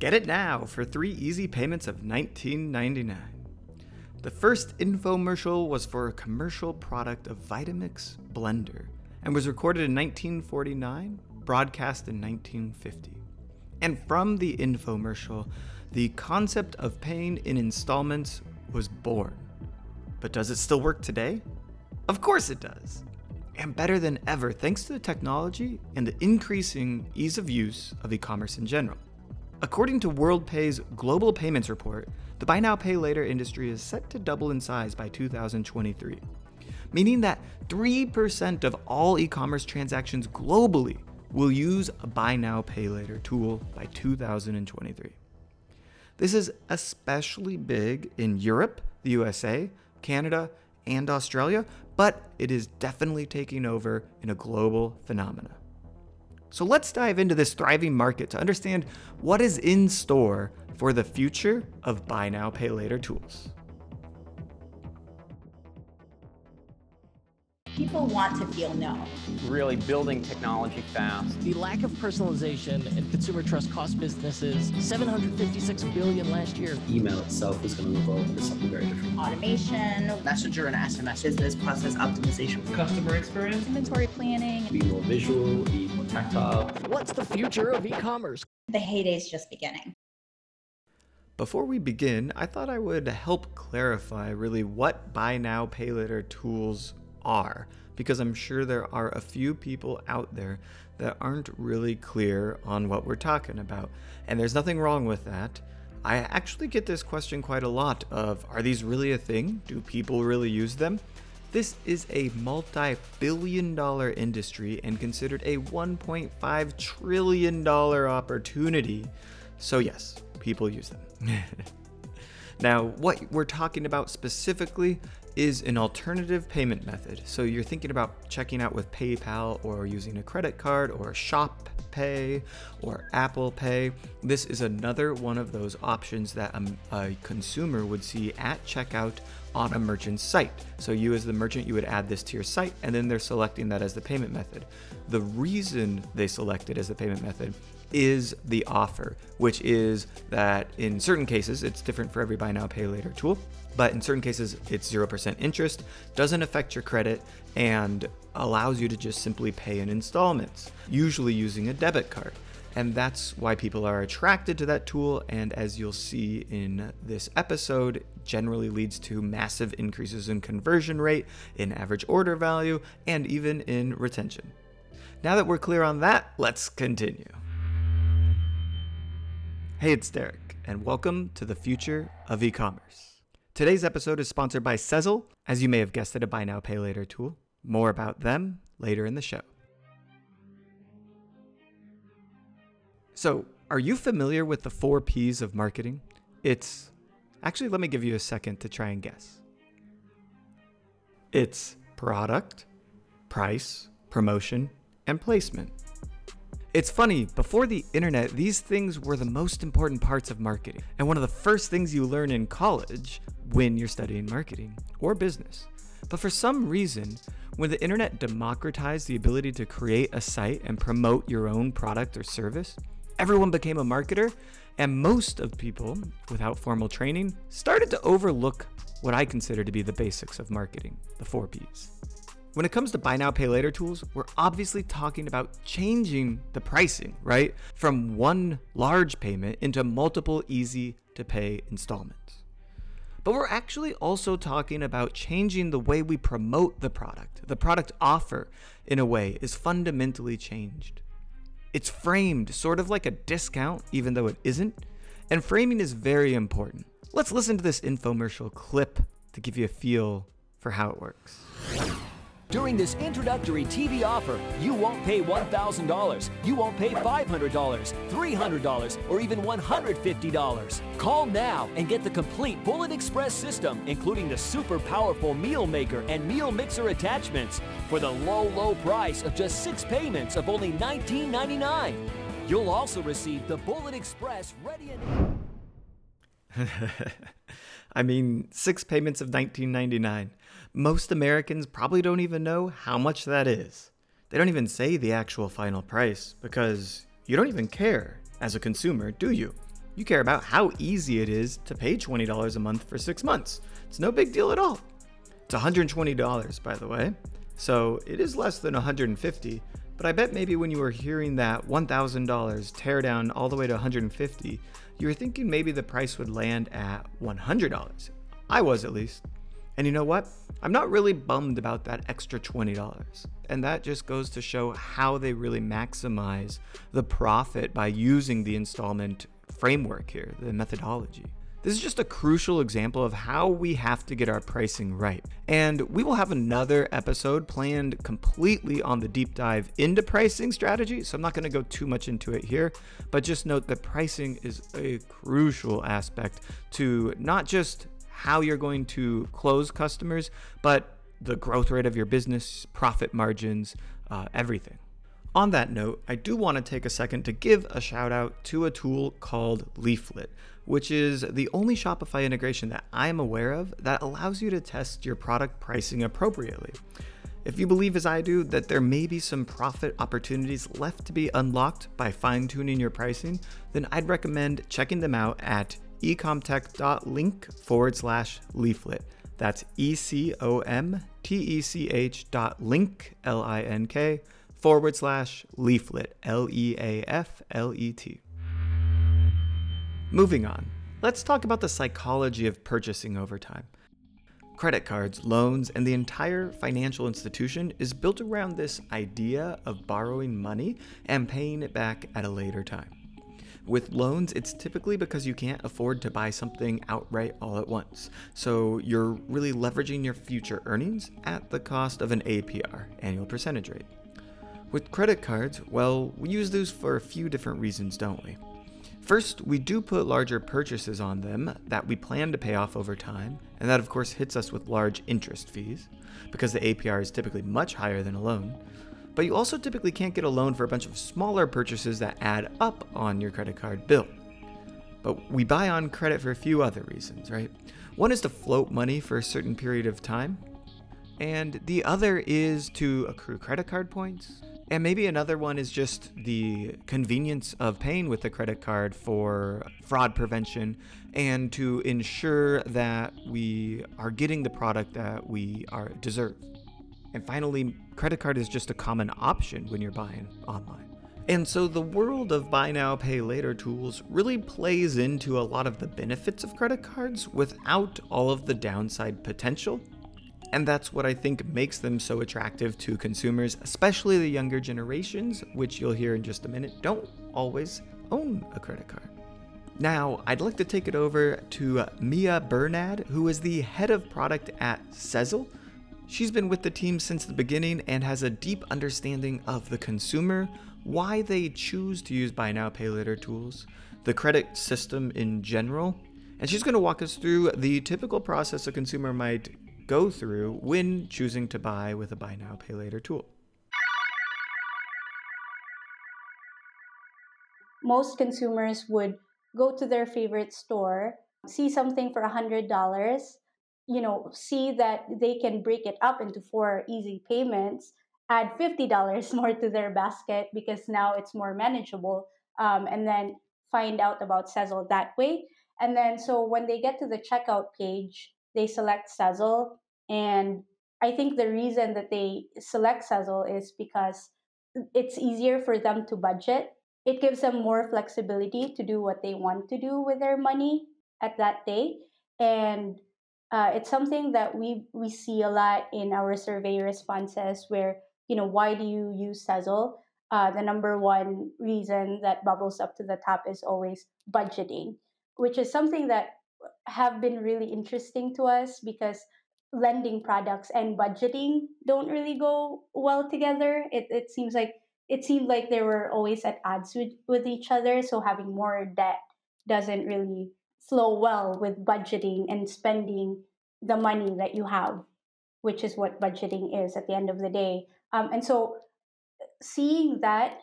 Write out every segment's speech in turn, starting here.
Get it now for three easy payments of $19.99. The first infomercial was for a commercial product of Vitamix Blender and was recorded in 1949, broadcast in 1950. And from the infomercial, the concept of paying in installments was born. But does it still work today? Of course it does. And better than ever, thanks to the technology and the increasing ease of use of e commerce in general. According to WorldPay's Global Payments Report, the buy now pay later industry is set to double in size by 2023, meaning that 3% of all e commerce transactions globally will use a buy now pay later tool by 2023. This is especially big in Europe, the USA, Canada, and Australia, but it is definitely taking over in a global phenomena. So let's dive into this thriving market to understand what is in store for the future of buy now, pay later tools. People want to feel known. Really building technology fast. The lack of personalization and consumer trust cost businesses 756 billion last year. Email itself is going to evolve into something very different. Automation, messenger and SMS, business process optimization, customer experience, inventory planning, be more visual, be more tactile. What's the future of e-commerce? The heyday is just beginning. Before we begin, I thought I would help clarify really what buy now, pay later tools are, because I'm sure there are a few people out there that aren't really clear on what we're talking about. And there's nothing wrong with that. I actually get this question quite a lot of are these really a thing? Do people really use them? This is a multi-billion dollar industry and considered a 1.5 trillion dollar opportunity. So yes, people use them. now, what we're talking about specifically is an alternative payment method. So you're thinking about checking out with PayPal or using a credit card or Shop Pay or Apple Pay. This is another one of those options that a, a, consumer would see at checkout on a merchant's site. So you as the merchant, you would add this to your site and then they're selecting that as the payment method. The reason they select it as the payment method is the offer, which is that in certain cases, it's different for every buy now, pay later tool, but in certain cases, it's 0% interest, doesn't affect your credit, and allows you to just simply pay in installments, usually using a debit card. And that's why people are attracted to that tool. And as you'll see in this episode, generally leads to massive increases in conversion rate, in average order value, and even in retention. Now that we're clear on that, let's continue. Hey, it's Derric, and welcome to the future of e commerce. Today's episode is sponsored by Sezzle, as you may have guessed it, a buy now, pay later tool. More about them later in the show. So, are you familiar with the four P's of marketing? It's actually, let me give you a second to try and guess. It's product, price, promotion, and placement. It's funny, before the internet, these things were the most important parts of marketing, and one of the first things you learn in college when you're studying marketing or business. But for some reason, when the internet democratized the ability to create a site and promote your own product or service, everyone became a marketer, and most of people, without formal training, started to overlook what I consider to be the basics of marketing, the four P's. When it comes to buy now, pay later tools, we're obviously talking about changing the pricing, right? From one large payment into multiple easy to pay installments. But we're actually also talking about changing the way we promote the product. The product offer, in a way, is fundamentally changed. It's framed sort of like a discount, even though it isn't. And framing is very important. Let's listen to this infomercial clip to give you a feel for how it works. During this introductory TV offer, you won't pay $1,000, you won't pay $500, $300, or even $150. Call now and get the complete Bullet Express system, including the super powerful meal maker and meal mixer attachments, for the low, low price of just six payments of only $19.99. You'll also receive the Bullet Express ready and. I mean, six payments of $19.99 most Americans probably don't even know how much that is. They don't even say the actual final price because you don't even care as a consumer, do you? You care about how easy it is to pay $20 a month for six months. It's no big deal at all. It's $120, by the way. So it is less than 150, but I bet maybe when you were hearing that $1,000 tear down all the way to 150, you were thinking maybe the price would land at $100. I was at least. And you know what? I'm not really bummed about that extra $20. And that just goes to show how they really maximize the profit by using the installment framework here, the methodology. This is just a crucial example of how we have to get our pricing right. And we will have another episode planned completely on the deep dive into pricing strategy. So I'm not going to go too much into it here, but just note that pricing is a crucial aspect to not just how you're going to close customers, but the growth rate of your business, profit margins, uh, everything. On that note, I do want to take a second to give a shout out to a tool called Leaflet, which is the only Shopify integration that I am aware of that allows you to test your product pricing appropriately. If you believe, as I do, that there may be some profit opportunities left to be unlocked by fine tuning your pricing, then I'd recommend checking them out at ecomtech.link forward slash leaflet. That's E C O M T E C H dot link, L I N K, forward slash leaflet, L E A F L E T. Moving on, let's talk about the psychology of purchasing over time. Credit cards, loans, and the entire financial institution is built around this idea of borrowing money and paying it back at a later time. With loans, it's typically because you can't afford to buy something outright all at once. So you're really leveraging your future earnings at the cost of an APR, annual percentage rate. With credit cards, well, we use those for a few different reasons, don't we? First, we do put larger purchases on them that we plan to pay off over time, and that of course hits us with large interest fees, because the APR is typically much higher than a loan but you also typically can't get a loan for a bunch of smaller purchases that add up on your credit card bill. But we buy on credit for a few other reasons, right? One is to float money for a certain period of time, and the other is to accrue credit card points. And maybe another one is just the convenience of paying with a credit card for fraud prevention and to ensure that we are getting the product that we are deserve. And finally, credit card is just a common option when you're buying online. And so the world of buy now, pay later tools really plays into a lot of the benefits of credit cards without all of the downside potential. And that's what I think makes them so attractive to consumers, especially the younger generations, which you'll hear in just a minute, don't always own a credit card. Now, I'd like to take it over to Mia Bernad, who is the head of product at Sezzle She's been with the team since the beginning and has a deep understanding of the consumer, why they choose to use buy now, pay later tools, the credit system in general, and she's going to walk us through the typical process a consumer might go through when choosing to buy with a buy now, pay later tool. Most consumers would go to their favorite store, see something for $100, you know see that they can break it up into four easy payments add $50 more to their basket because now it's more manageable um, and then find out about Sezzle that way and then so when they get to the checkout page they select Sezzle and I think the reason that they select Sezzle is because it's easier for them to budget. It gives them more flexibility to do what they want to do with their money at that day. And uh, it's something that we we see a lot in our survey responses where you know why do you use Sezzle? Uh, the number one reason that bubbles up to the top is always budgeting, which is something that have been really interesting to us because lending products and budgeting don't really go well together. It it seems like it seemed like they were always at odds with, with each other. So having more debt doesn't really flow well with budgeting and spending the money that you have, which is what budgeting is at the end of the day. Um, and so, seeing that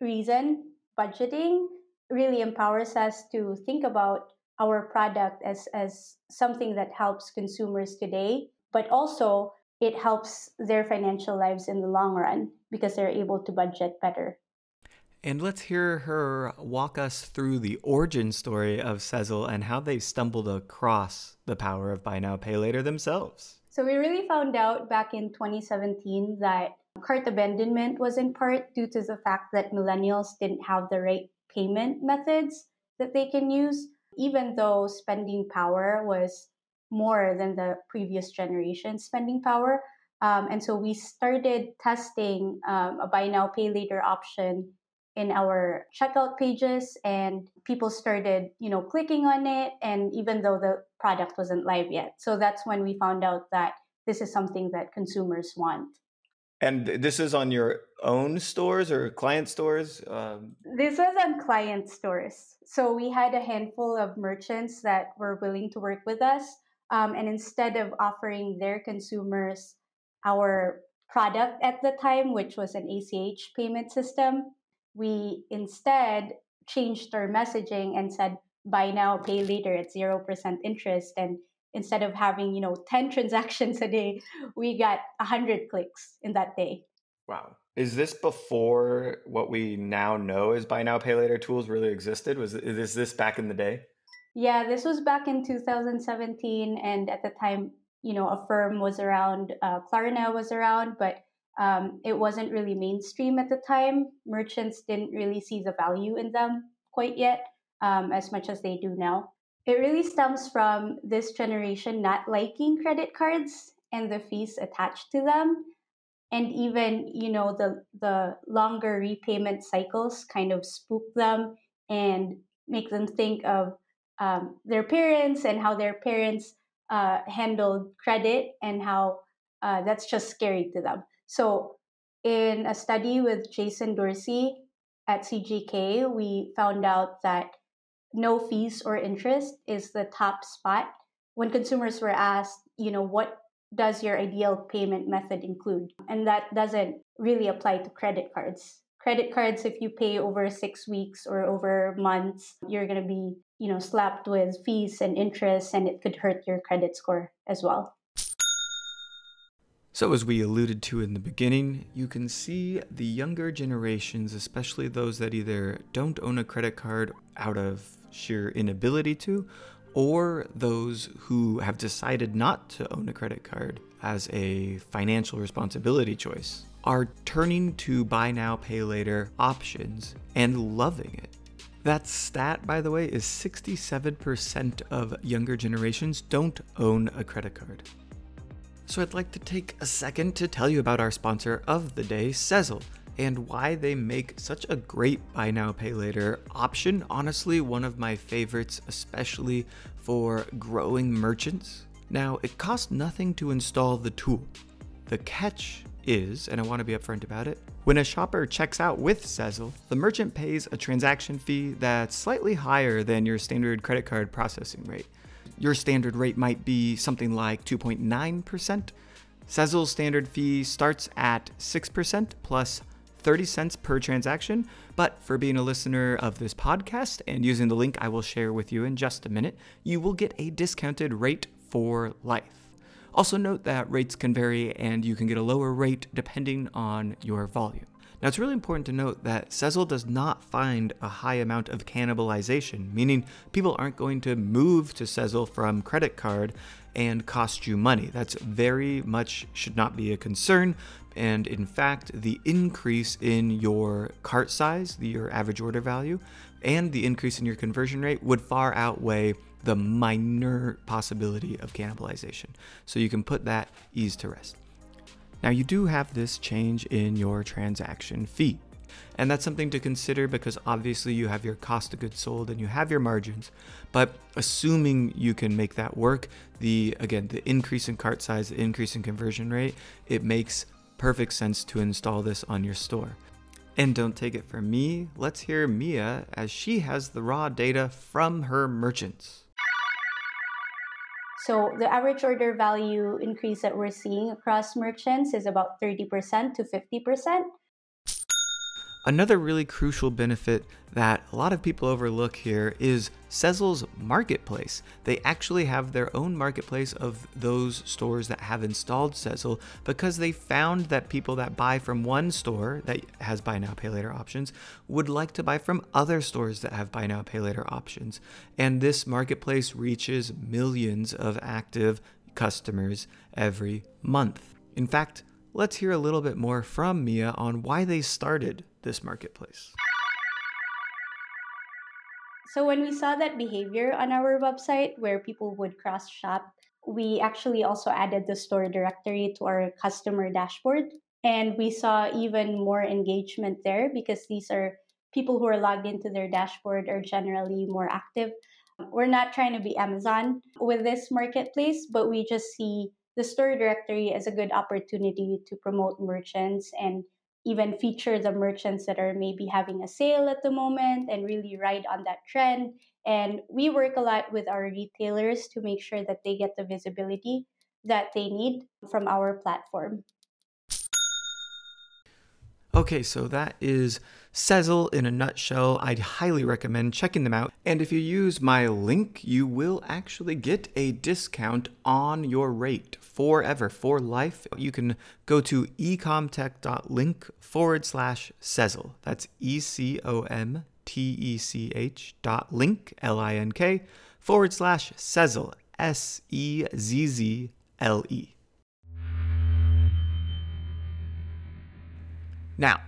reason, budgeting really empowers us to think about our product as, as something that helps consumers today, but also it helps their financial lives in the long run because they're able to budget better. And let's hear her walk us through the origin story of Sezzle and how they stumbled across the power of buy now, pay later themselves. So we really found out back in 2017 that cart abandonment was in part due to the fact that millennials didn't have the right payment methods that they can use, even though spending power was more than the previous generation's spending power. Um, and so we started testing um, a buy now, pay later option in our checkout pages and people started you know clicking on it and even though the product wasn't live yet. So that's when we found out that this is something that consumers want. And this is on your own stores or client stores? Um... this was on client stores. So we had a handful of merchants that were willing to work with us um, and instead of offering their consumers our product at the time which was an ach payment system we instead changed our messaging and said buy now pay later at 0% interest. And instead of having you know 10 transactions a day we got 100 clicks in that day. Wow. Is this before what we now know as buy now pay later tools really existed? Was is this back in the day? Yeah this was back in 2017 and at the time you know Affirm was around uh, klarna was around but um, it wasn't really mainstream at the time. Merchants didn't really see the value in them quite yet, um, as much as they do now. It really stems from this generation not liking credit cards and the fees attached to them. And even, you know, the, the longer repayment cycles kind of spook them and make them think of um, their parents and how their parents uh, handled credit and how uh, that's just scary to them. So, in a study with Jason Dorsey at CGK, we found out that no fees or interest is the top spot. When consumers were asked, you know, what does your ideal payment method include? And that doesn't really apply to credit cards. Credit cards, if you pay over six weeks or over months, you're going to be, you know, slapped with fees and interest, and it could hurt your credit score as well. So, as we alluded to in the beginning, you can see the younger generations, especially those that either don't own a credit card out of sheer inability to, or those who have decided not to own a credit card as a financial responsibility choice, are turning to buy now, pay later options and loving it. That stat, by the way, is 67% of younger generations don't own a credit card. So I'd like to take a second to tell you about our sponsor of the day, Sezzle, and why they make such a great buy now pay later option. Honestly, one of my favorites, especially for growing merchants. Now, it costs nothing to install the tool. The catch is, and I want to be upfront about it, when a shopper checks out with Sezzle, the merchant pays a transaction fee that's slightly higher than your standard credit card processing rate. Your standard rate might be something like 2.9%. Sezzle's standard fee starts at 6% plus 30 cents per transaction. But for being a listener of this podcast and using the link I will share with you in just a minute, you will get a discounted rate for life. Also, note that rates can vary and you can get a lower rate depending on your volume. Now, it's really important to note that Sezzle does not find a high amount of cannibalization, meaning people aren't going to move to Sezzle from credit card and cost you money. That's very much should not be a concern. And in fact, the increase in your cart size, your average order value, and the increase in your conversion rate would far outweigh the minor possibility of cannibalization. So you can put that ease to rest. Now, you do have this change in your transaction fee. And that's something to consider because obviously you have your cost of goods sold and you have your margins. But assuming you can make that work, the again, the increase in cart size, the increase in conversion rate, it makes perfect sense to install this on your store. And don't take it from me, let's hear Mia as she has the raw data from her merchants. So the average order value increase that we're seeing across merchants is about 30% to 50%. Another really crucial benefit that a lot of people overlook here is Sezzle's marketplace. They actually have their own marketplace of those stores that have installed Sezzle because they found that people that buy from one store that has buy now, pay later options would like to buy from other stores that have buy now, pay later options. And this marketplace reaches millions of active customers every month. In fact, let's hear a little bit more from Mia on why they started this marketplace. So when we saw that behavior on our website where people would cross shop, we actually also added the store directory to our customer dashboard. And we saw even more engagement there because these are people who are logged into their dashboard are generally more active. We're not trying to be Amazon with this marketplace, but we just see the store directory is a good opportunity to promote merchants and even feature the merchants that are maybe having a sale at the moment and really ride on that trend. And we work a lot with our retailers to make sure that they get the visibility that they need from our platform. Okay, so that is Sezzle in a nutshell. I'd highly recommend checking them out. And if you use my link, you will actually get a discount on your rate forever, for life. You can go to ecomtech.link forward slash Sezzle. That's E C O M T E C H dot link, L I N K, forward slash Sezzle, S E Z Z L E. Now,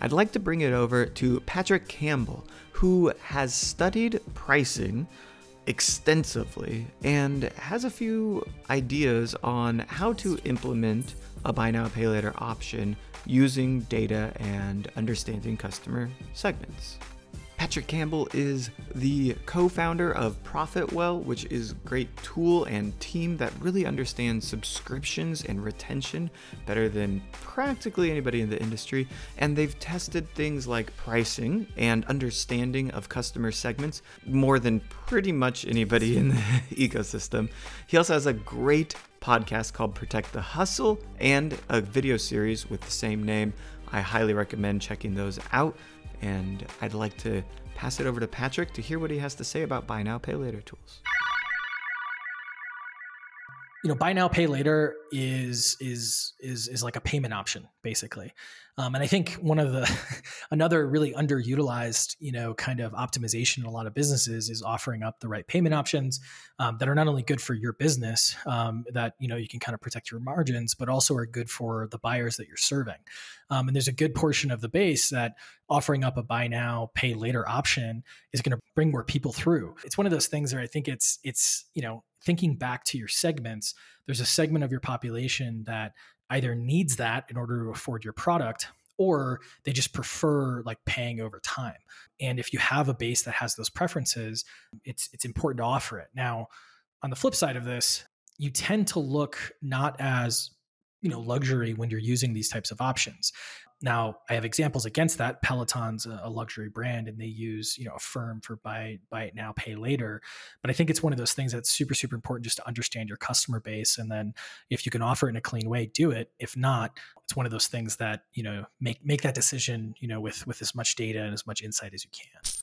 I'd like to bring it over to Patrick Campbell, who has studied pricing extensively and has a few ideas on how to implement a buy now, pay later option using data and understanding customer segments. Patrick Campbell is the co founder of Profitwell, which is a great tool and team that really understands subscriptions and retention better than practically anybody in the industry. And they've tested things like pricing and understanding of customer segments more than pretty much anybody in the ecosystem. He also has a great podcast called Protect the Hustle and a video series with the same name. I highly recommend checking those out and I'd like to pass it over to Patrick to hear what he has to say about buy now, pay later tools. You know, buy now, pay later is is is is like a payment option, basically. Um, and I think one of the another really underutilized, you know, kind of optimization in a lot of businesses is offering up the right payment options um, that are not only good for your business, um, that you know you can kind of protect your margins, but also are good for the buyers that you're serving. Um, and there's a good portion of the base that offering up a buy now, pay later option is going to bring more people through. It's one of those things where I think it's it's you know thinking back to your segments. There's a segment of your population that either needs that in order to afford your product or they just prefer like paying over time. And if you have a base that has those preferences, it's it's important to offer it. Now, on the flip side of this, you tend to look not as you know luxury when you're using these types of options. Now i have examples against that. Peloton's a, luxury brand and they use you know Affirm for buy buy it now pay later. But i think it's one of those things that's super super important just to understand your customer base and then if you can offer it in a clean way do it. If not it's one of those things that you know make make that decision you know with with as much data and as much insight as you can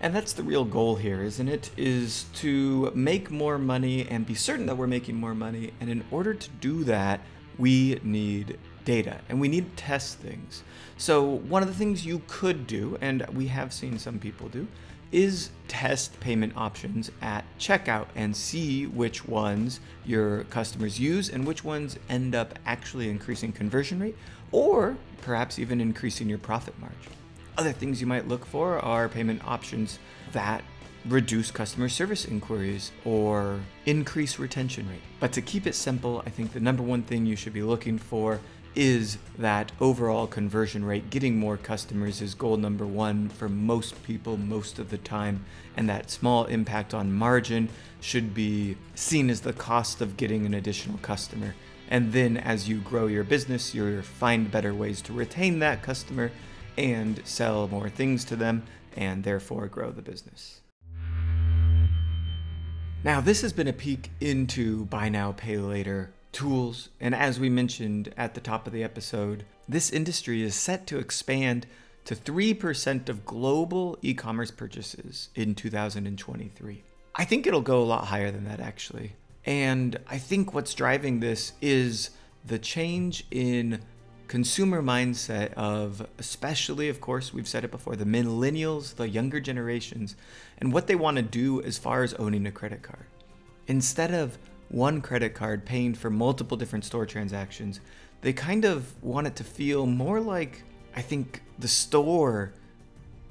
and that's the real goal here, isn't it? Is to make more money and be certain that we're making more money. And in order to do that, we need data and we need to test things. So, one of the things you could do, and we have seen some people do, is test payment options at checkout and see which ones your customers use and which ones end up actually increasing conversion rate or perhaps even increasing your profit margin. Other things you might look for are payment options that reduce customer service inquiries or increase retention rate. But to keep it simple, I think the number one thing you should be looking for is that overall conversion rate. Getting more customers is goal number one for most people most of the time, and that small impact on margin should be seen as the cost of getting an additional customer. And then as you grow your business, you'll find better ways to retain that customer and sell more things to them and therefore grow the business. Now, this has been a peek into buy now, pay later tools. And as we mentioned at the top of the episode, this industry is set to expand to 3% of global e commerce purchases in 2023. I think it'll go a lot higher than that, actually. And I think what's driving this is the change in consumer mindset of, especially, of course, we've said it before, the millennials, the younger generations, and what they want to do as far as owning a credit card. Instead of one credit card paying for multiple different store transactions, they kind of want it to feel more like I think the store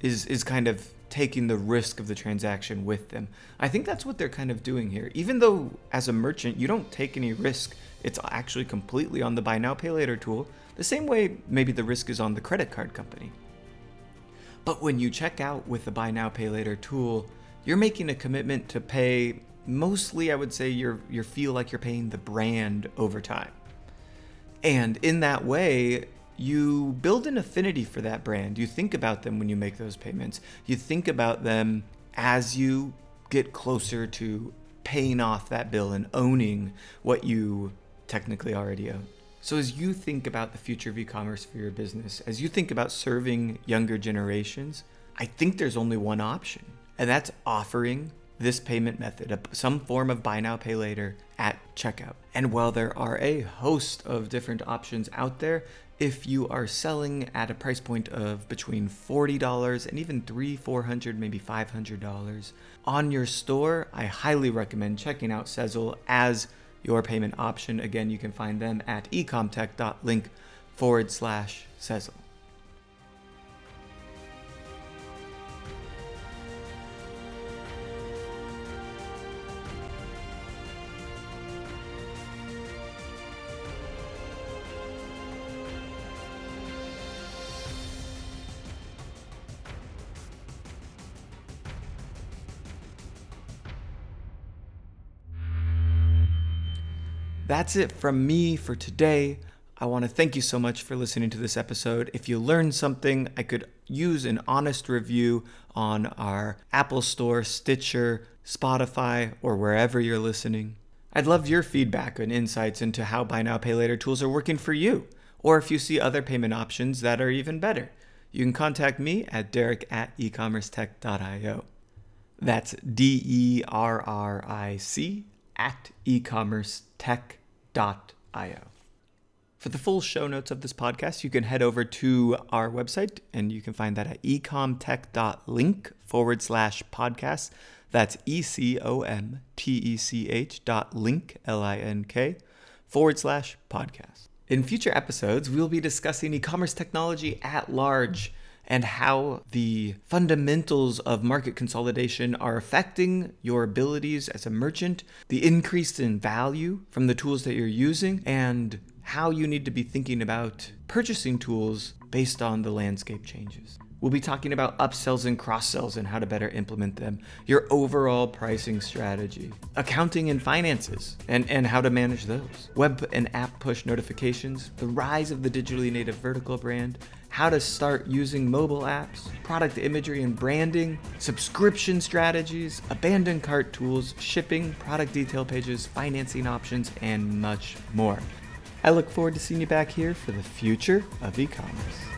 is is kind of taking the risk of the transaction with them. I think that's what they're kind of doing here. Even though as a merchant you don't take any risk, it's actually completely on the buy now pay later tool, the same way maybe the risk is on the credit card company. But when you check out with the buy now pay later tool, you're making a commitment to pay mostly I would say you're you feel like you're paying the brand over time. And in that way, you build an affinity for that brand. You think about them when you make those payments. You think about them as you get closer to paying off that bill and owning what you technically already own. So, as you think about the future of e commerce for your business, as you think about serving younger generations, I think there's only one option, and that's offering this payment method, some form of buy now, pay later at checkout. And while there are a host of different options out there, if you are selling at a price point of between $40 and even $300, 400, maybe $500 on your store, I highly recommend checking out Sezzle as your payment option. Again, you can find them at ecomtech.link forward slash Sezzle. That's it from me for today. I want to thank you so much for listening to this episode. If you learned something, I could use an honest review on our Apple Store, Stitcher, Spotify, or wherever you're listening. I'd love your feedback and insights into how Buy Now Pay Later tools are working for you, or if you see other payment options that are even better. You can contact me at derric at ecommercetech.io. That's D E R R I C at ecommercetech.io For the full show notes of this podcast, you can head over to our website and you can find that at ecomtech.link forward slash podcast. That's E C O M T E C H dot link, L I N K, forward slash podcast. In future episodes, we'll be discussing e commerce technology at large and how the fundamentals of market consolidation are affecting your abilities as a merchant, the increase in value from the tools that you're using, and how you need to be thinking about purchasing tools based on the landscape changes. We'll be talking about upsells and cross sells and how to better implement them, your overall pricing strategy, accounting and finances, and, and how to manage those, web and app push notifications, the rise of the digitally native vertical brand, how to start using mobile apps, product imagery and branding, subscription strategies, abandoned cart tools, shipping, product detail pages, financing options, and much more. I look forward to seeing you back here for the future of e commerce.